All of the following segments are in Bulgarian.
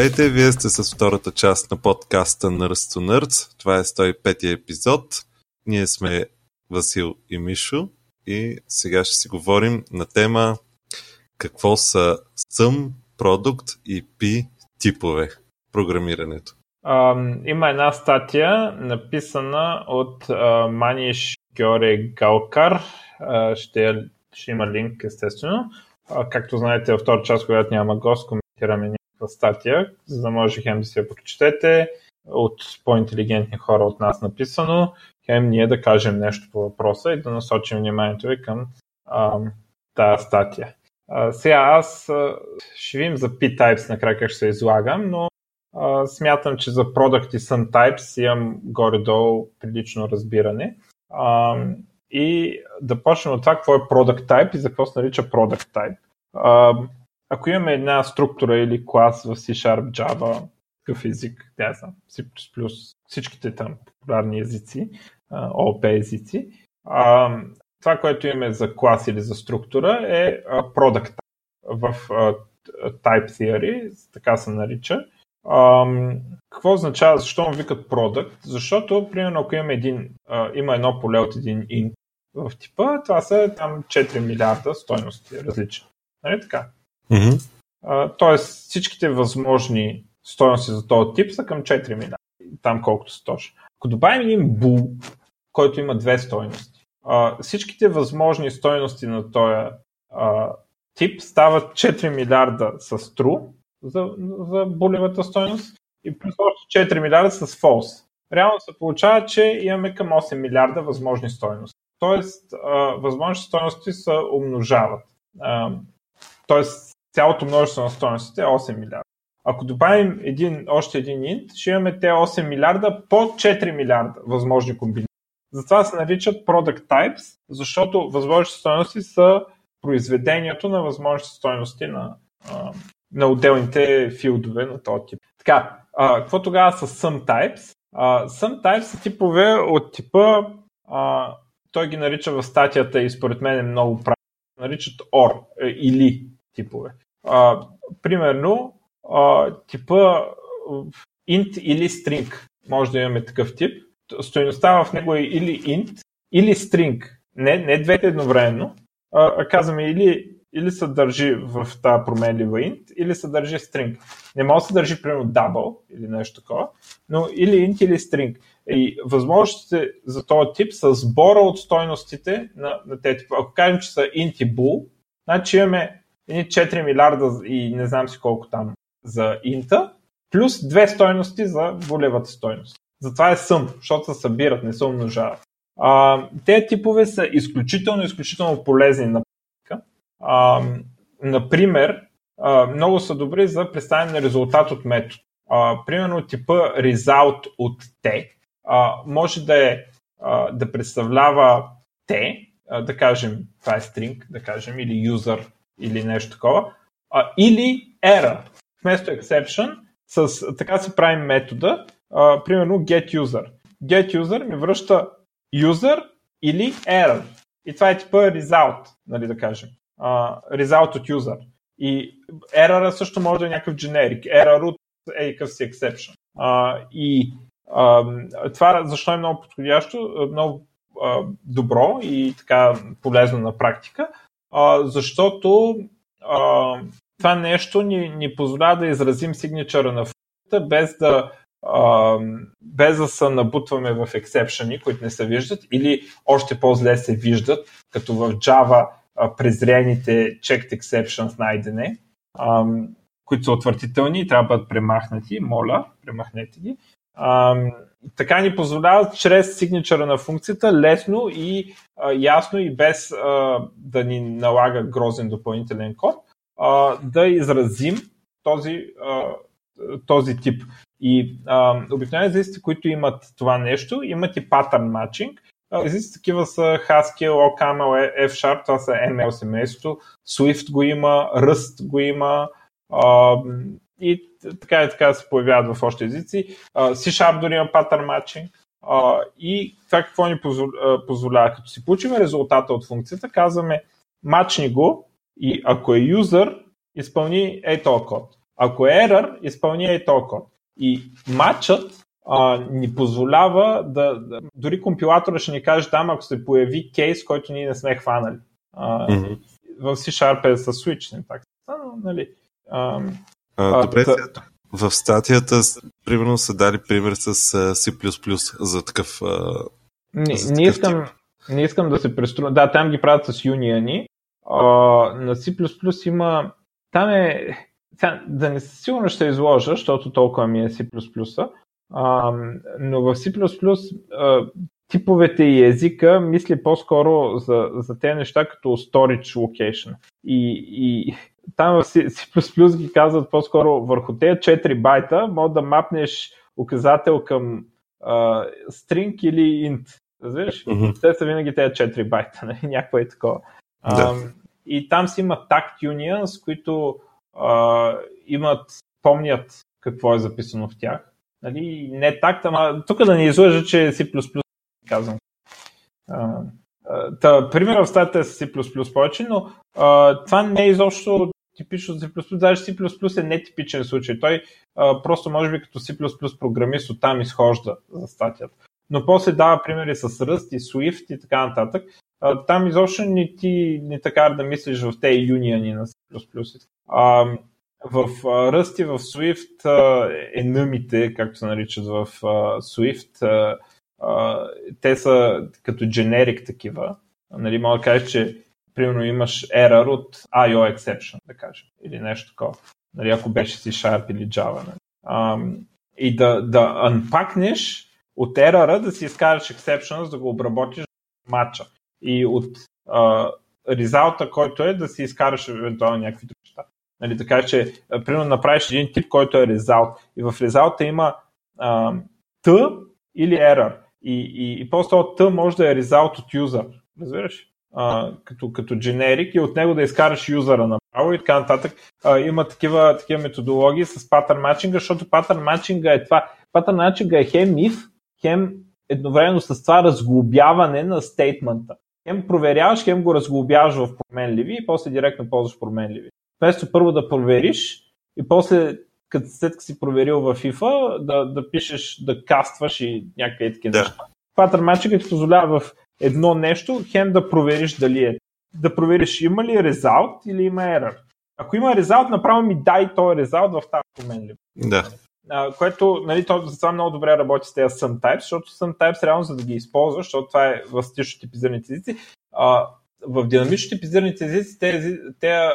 Здравейте, вие сте с втората част на подкаста Nerds to Nerds. Това е 105 епизод. Ние сме Васил и Мишо и сега ще си говорим на тема какво са SUM, продукт и P типове програмирането. Um, има една статия, написана от uh, Маниш Георе Галкар. Uh, ще, ще има линк, естествено. Uh, както знаете, във втора част, когато няма гост, коментираме статия, за да може хем да си я прочетете от по-интелигентни хора от нас написано, хем ние да кажем нещо по въпроса и да насочим вниманието ви към тази статия. Uh, сега аз uh, ще видим за P-Types накрая как ще се излагам, но Uh, смятам, че за Product и Some Types имам горе-долу прилично разбиране. Uh, и да почнем от това, какво е Product Type и за какво се нарича Product Type. Uh, ако имаме една структура или клас в C-Sharp, Java, какъв език, не знам, C++, всичките там популярни езици, OP езици, това, което имаме за клас или за структура е Product. В Type Theory, така се нарича, Ам, какво означава, защо му викат продукт? Защото, примерно, ако има, един, а, има едно поле от един int в типа, това са там 4 милиарда стойности различни. Нали така? Mm-hmm. Тоест, всичките възможни стойности за този тип са към 4 милиарда. Там колкото са точно. Ако добавим един бул, който има две стойности, а, всичките възможни стойности на този тип стават 4 милиарда с true, за, за булевата стойност и плюс още 4 милиарда с false. Реално се получава, че имаме към 8 милиарда възможни стойности. Тоест, възможните стойности се умножават. Тоест, цялото множество на стойностите е 8 милиарда. Ако добавим един, още един int, ще имаме те 8 милиарда по 4 милиарда възможни комбинации. Затова се наричат product types, защото възможните стойности са произведението на възможните стойности на, на отделните филдове на този тип. Така, а, какво тогава са some types? А, some types са типове от типа, а, той ги нарича в статията и според мен е много правилно, наричат or е, или типове. А, примерно, а, типа int или string. Може да имаме такъв тип. Стоеността в него е или int, или string. Не, не двете едновременно, а, а казваме или или се държи в тази променлива int, или се държи string. Не може да се държи, примерно, double или нещо такова, но или int, или string. И възможностите за този тип са сбора от стойностите на, на тези типа. Ако кажем, че са int и bool, значи имаме едни 4 милиарда и не знам си колко там за инта, плюс две стойности за булевата стойност. Затова е сум, защото се събират, не се умножават. А, те типове са изключително, изключително полезни на а, например, а, много са добри за представяне на резултат от метод. А, примерно типа result от T а, може да, е, а, да представлява T, а, да кажем, това е string, да кажем, или user, или нещо такова, а, или error. Вместо exception, с, така си правим метода, а, примерно getUser. GetUser ми връща user или error. И това е типа result, нали да кажем uh, result от user. И error също може да е някакъв generic. Error от е си exception. Uh, и uh, това защо е много подходящо, много uh, добро и така полезно на практика, uh, защото uh, това нещо ни, ни позволява да изразим сигничъра на функцията без да Uh, без да се набутваме в ексепшени, които не се виждат, или още по-зле се виждат, като в Java презрените checked exceptions найдене, ам, които са отвратителни и трябва да бъдат премахнати. Моля, премахнете ги. Така ни позволява чрез сигничъра на функцията лесно и а, ясно и без а, да ни налага грозен допълнителен код а, да изразим този, а, този тип. И а, обикновено езиците, които имат това нещо, имат и патърн матчинг, Езици такива са Haskell, OCaml, F-Sharp, това са ML семейството, Swift го има, Rust го има а, и така и така се появяват в още езици. C-Sharp дори има патърн матчинг. И това какво ни позволява? Като си получим резултата от функцията, казваме мачни го и ако е юзър, изпълни е този код. Ако е error, изпълнява и този код. И матчът а, ни позволява да, да, дори компилатора ще ни каже там, ако се появи кейс, който ние не сме хванали. А, mm-hmm. В C-Sharp е с switch, не така. Но, нали, а, а, добре, а, в статията, примерно, са дали пример с C++ за такъв. Не, за не, искам, не искам да се преструвам. Да, там ги правят с юниони. на C++ има. Там е. Да не сигурно ще изложа, защото толкова ми е C++, а, но в C++ а, типовете и езика мисли по-скоро за, за тези неща като storage location. И, и там в C++ ги казват по-скоро върху тези 4 байта, може да мапнеш указател към а, string или int. Разбираш? Mm-hmm. Те са винаги тези 4 байта, нали? някакво е такова. Да. А, и там си има tact unions, които а, имат, помнят какво е записано в тях. Нали, не так, ама тук да ни излъжа, че C++ казвам. Та, примерът в статията е C++ повече, но а, това не е изобщо типично за C++, даже C++ е нетипичен случай. Той а, просто може би като C++ програмист оттам изхожда за статията. Но после дава примери с Rust и Swift и така нататък. А, там изобщо не ти не така да мислиш в тези юниони на C++. А, в Rust и в Swift енъмите, както се наричат в Swift, те са като generic такива. Нали, мога да кажеш, че примерно имаш error от IO exception, да кажем, или нещо такова. Нали, ако беше C Sharp или Java. Нали. и да, да анпакнеш от error да си изкараш exception, да го обработиш в матча. И от резулта, който е да си изкараш евентуално някакви други неща. Нали, така че, примерно, направиш един тип, който е result. И в резулта има а, T или error. И, и, и просто T може да е result от user. Разбираш? А, като, като generic и от него да изкараш юзера направо и така нататък. А, има такива, такива методологии с pattern matching, защото pattern matching е това. Pattern matching е хем if, хем едновременно с това разглобяване на стейтмента. Хем проверяваш, хем го разглобяваш в променливи и после директно ползваш променливи. Вместо първо да провериш и после, като след като си проверил в FIFA, да, да пишеш, да кастваш и някакви такива да. неща. Pattern Matching ти позволява в едно нещо, хем да провериш дали е. Да провериш има ли резулт или има error. Ако има резулт, направо ми дай този резулт в тази променлива. Да. А, което, нали, то за това много добре работи с тези types, защото types реално за да ги използваш, защото това е в стично типизираните езици, а, в динамично типизираните езици те, те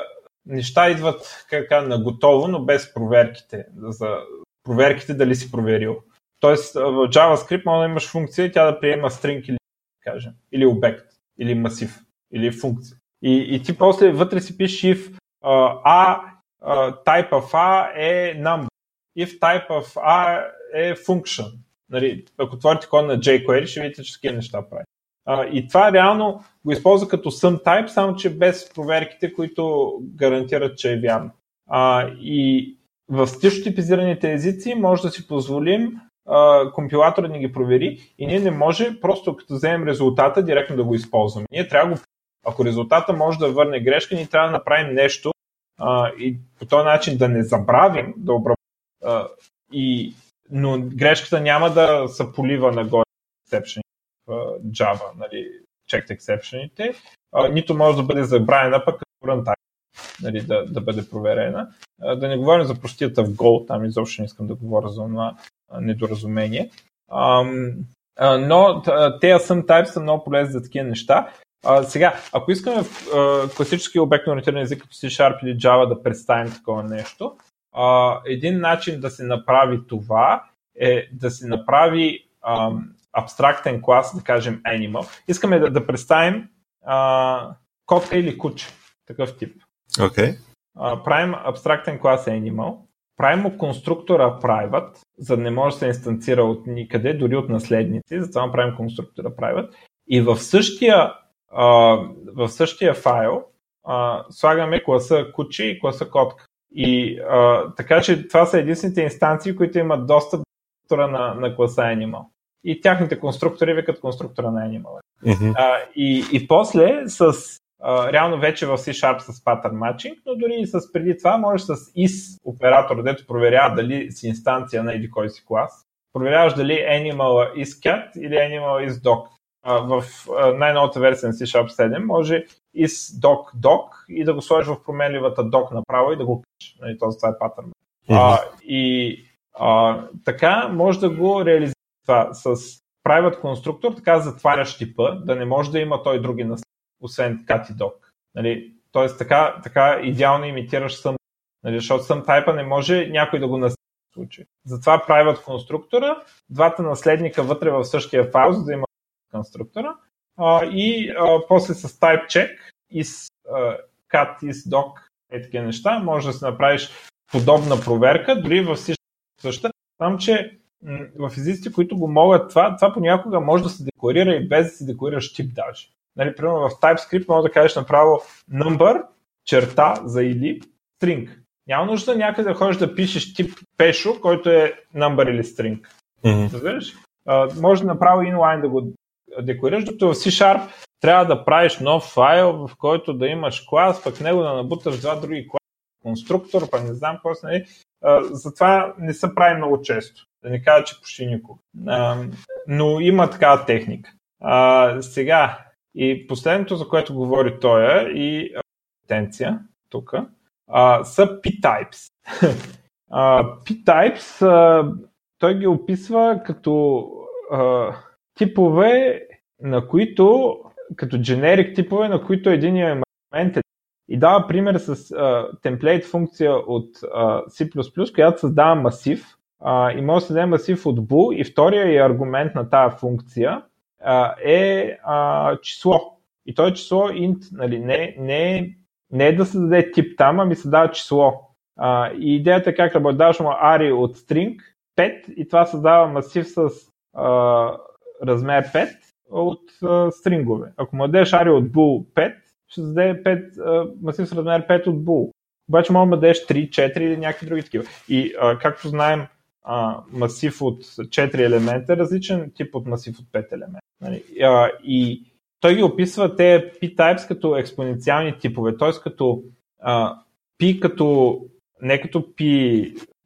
неща идват така, на готово, но без проверките. За проверките дали си проверил. Тоест в JavaScript може да имаш функция и тя да приема string или, кажем, или обект, или масив, или функция. И, и ти после вътре си пишеш if uh, A, uh, type of A е number, if type of A е function. Нали, ако отворите код на jQuery, ще видите, че такива неща прави. И това реално го използва като some type, само че без проверките, които гарантират, че е вярно. А, и в стично типизираните езици може да си позволим компилатора да ги провери и ние не може просто като вземем резултата директно да го използваме. Ние трябва го ако резултата може да върне грешка, ние трябва да направим нещо а, и по този начин да не забравим да обработим. И, но грешката няма да се полива нагоре Java, нали, checked exception нито може да бъде забравена пък като runtime, нали, да, да бъде проверена. Да не говорим за простията в Go, там изобщо не искам да говоря за това недоразумение. Но тези some types са много полезни за такива неща. Сега, ако искаме в а, класически обектно ориентиран език като C Sharp или Java да представим такова нещо, един начин да се направи това е да се направи абстрактен клас, да кажем animal, искаме да, да представим а, котка или куче, такъв тип. Okay. А, правим абстрактен клас animal, правим му конструктора private, за да не може да се инстанцира от никъде, дори от наследници, затова правим конструктора private и в същия, а, в същия файл а, слагаме класа куче и класа котка. И а, така че това са единствените инстанции, които имат достъп до на, на класа Animal и тяхните конструктори викат конструктора на Animal. Mm-hmm. А, и, и после с а, реално вече в C-Sharp с pattern matching, но дори и с преди това можеш с is оператор, дето проверява дали си инстанция на еди кой си клас. Проверяваш дали animal is cat или animal is dog. А, в а, най-новата версия на C-Sharp 7 може is dog dog и да го сложиш в променливата dog направо и да го качиш. Нали, този това е патърн. Mm-hmm. А, и а, така може да го реализира това с private конструктор, така затваряш типа, да не може да има той други наследници освен cat и dog. Нали, Тоест така, така идеално имитираш сам, нали, защото сам тайпа не може някой да го наследи случай. Затова правят конструктора, двата наследника вътре в същия файл, за да има конструктора а, и а, после с type check и с а, cat и с dog е такива неща, може да си направиш подобна проверка, дори в всички съща. Само, че в езиците, които го могат това, това понякога може да се декларира и без да си декларираш тип даже. Нали, примерно в TypeScript може да кажеш направо number, черта за или, string. Няма нужда някъде да ходиш да пишеш тип пешо, който е number или string. Mm-hmm. Може да направо inline да го декларираш, докато в C-Sharp трябва да правиш нов файл, в който да имаш клас, пък него да набуташ два други класа, конструктор, пък не знам какво нали. Uh, затова не се прави много често. Да не кажа, че почти никога. Uh, но има такава техника. Uh, сега, и последното, за което говори той е и потенция тук, са P-types. P-types, той ги описва като а, типове, на които, като generic типове, на които един елемент е и дава пример с темплейт функция от а, C++, която създава масив и може да създаде масив от bool и втория и аргумент на тази функция а, е а, число. И то е число int, нали, не, не, не е да се даде тип там, ами се дава число. А, и идеята е как работи. Даваш му ари от string 5 и това създава масив с а, размер 5 от а, стрингове. Ако му дадеш ари от bool 5, ще даде 5, а, масив с размер 5 от bool. Обаче може да дадеш 3, 4 или някакви други такива. И а, както знаем, а, масив от 4 елемента е различен тип от масив от 5 елемента. Нали? А, и той ги описва те p-types като експоненциални типове, т.е. като а, p като не като p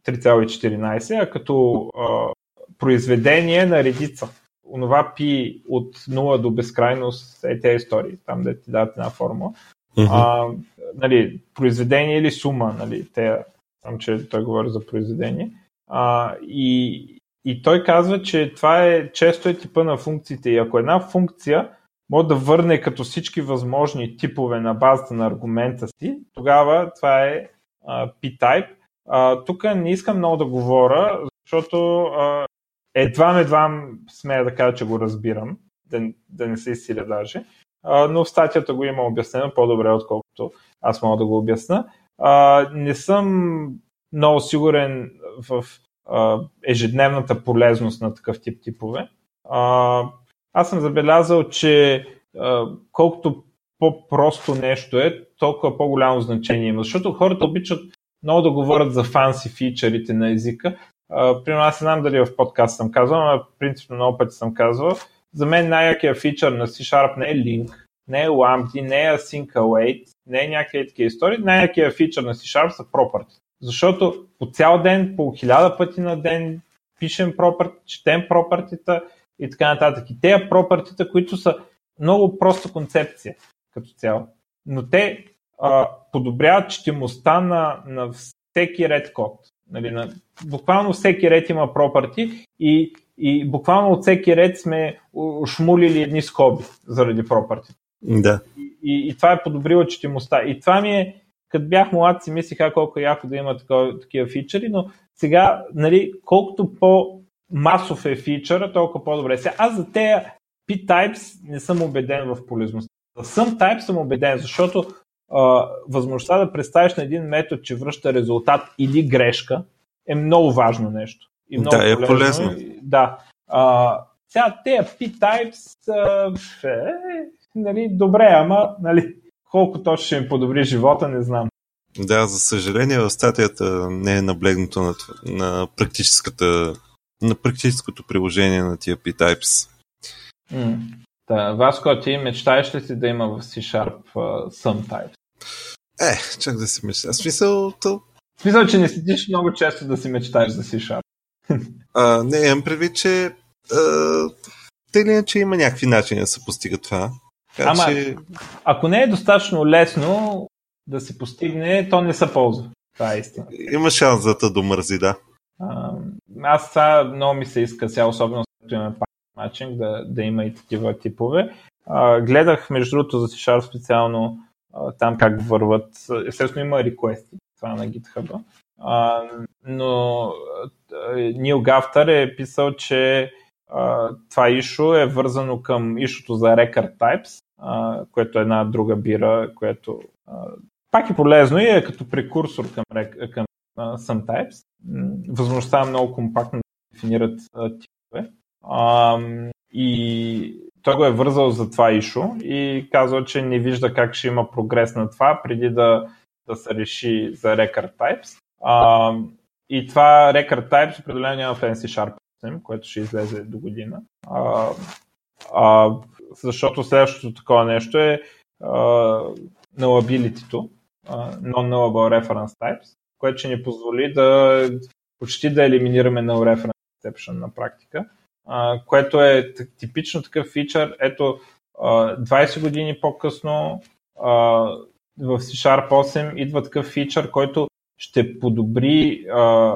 3,14, а като а, произведение на редица. Онова p от 0 до безкрайност е тези истории, там да ти дадат една формула. Mm-hmm. А, нали, произведение или сума, нали, те, там, че той говори за произведение. А, и, и той казва, че това е често е типа на функциите. И ако една функция може да върне като всички възможни типове на базата на аргумента си, тогава това е а, P-type. А, тук не искам много да говоря, защото а, едва едва смея да кажа, че го разбирам, да, да не се изсиля даже, а, но в статията го има обяснено по-добре, отколкото аз мога да го обясна. А, не съм много сигурен в ежедневната полезност на такъв тип типове. Аз съм забелязал, че колкото по-просто нещо е, толкова по-голямо значение има. Защото хората обичат много да говорят за фанси фичърите на езика. А, примерно аз не знам дали в подкаст съм казвал, но принципно много пъти съм казвал. За мен най-якия фичър на C-Sharp не е link, не е lambda, не е async await, не е някакви такива истории. Най-якия фичър на C-Sharp са property. Защото по цял ден, по хиляда пъти на ден пишем property, четем пропъртита и така нататък. И тези пропъртита, които са много проста концепция като цяло, но те а, подобряват четимостта на, на всеки ред код. Нали, на, буквално всеки ред има пропърти и, и буквално от всеки ред сме шмулили едни скоби заради пропърти. Да. И, и, и това е подобрило четимостта. И това ми е, като бях млад, си мислиха колко е яко да има такова, такива фичери, но сега, нали, колкото по масов е фичъра, толкова по-добре. Сега, аз за тези P-types не съм убеден в полезността. За съм type съм убеден, защото а, възможността да представиш на един метод, че връща резултат или грешка, е много важно нещо. И много да, полезно. е полезно. Да. А, сега тези P-types е, нали, добре, ама нали, колко точно ще им подобри живота, не знам. Да, за съжаление в статията не е наблегнато на, на практическата на практическото приложение на тия P-Types. Mm. Та, Васко, ти мечтаеш ли си да има в C-Sharp uh, some Е, чак да си мечтая. Смисъл, то... Смисъл, че не седиш много често да си мечтаеш за C-Sharp. А, не, имам предвид, че а, те ли че има някакви начини да се постига това. Така, Ама, че... ако не е достатъчно лесно да се постигне, то не се ползва. Това е истина. Има шанс за да домързи, да. А, аз сега много ми се иска сега, особено след имаме начин да, да има и такива типове. А, гледах, между другото, за C-Sharp специално а, там как върват. Естествено има реквести, това на GitHub. А, но Нил Гафтър е писал, че а, това ишо е вързано към ишото за Record Types, а, което е една друга бира, което а, пак е полезно и е като прекурсор към, към uh, SomeTypes. Възможността е много компактно да дефинират uh, типове. Um, и той го е вързал за това ишо и казва, че не вижда как ще има прогрес на това преди да, да се реши за Record Types. Um, и това Record Types определено няма в NC Sharp, което ще излезе до година. Uh, uh, защото следващото такова нещо е nullability-то, non-nullable reference types, което ще ни позволи да почти да елиминираме null reference exception на практика, а, което е типично такъв фичър. Ето, а, 20 години по-късно а, в C-Sharp 8 идва такъв фичър, който ще подобри а,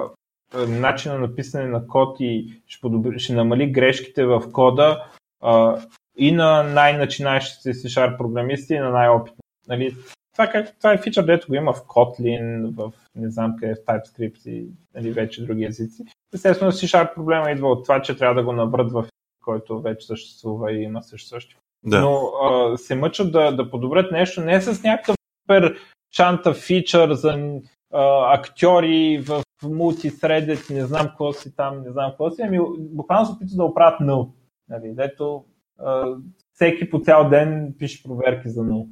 начина на писане на код и ще, подобри, ще намали грешките в кода а, и на най-начинаещите C-Sharp програмисти и на най-опитни. Нали, това, как, това е фичър, дето го има в Kotlin, в не знам къде, в TypeScript и нали, вече други езици. Естествено, C-Sharp проблема идва от това, че трябва да го наврат в който вече съществува и има също. Да. Но а, се мъчат да, да подобрят нещо не с някакъв супер чанта фичър за а, актьори в мултисредет, не знам какво си там, не знам какво си, ами буквално се опитват да оправят нъл. Нали, дето всеки по цял ден пише проверки за нъл.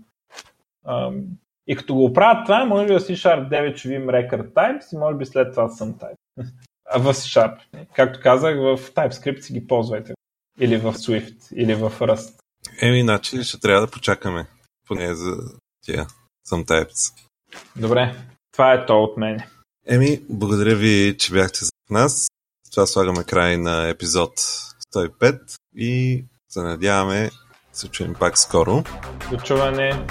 И като го оправят това, може би в C-Sharp 9 ще видим Record Types и може би след това съм type. А в C-Sharp, както казах, в TypeScript си ги ползвайте. Или в Swift, или в Rust. Еми, иначе ще трябва да почакаме. Поне за тия съм types. Добре, това е то от мен. Еми, благодаря ви, че бяхте с нас. Това слагаме край на епизод 105 и се надяваме се чуем пак скоро. До чуване.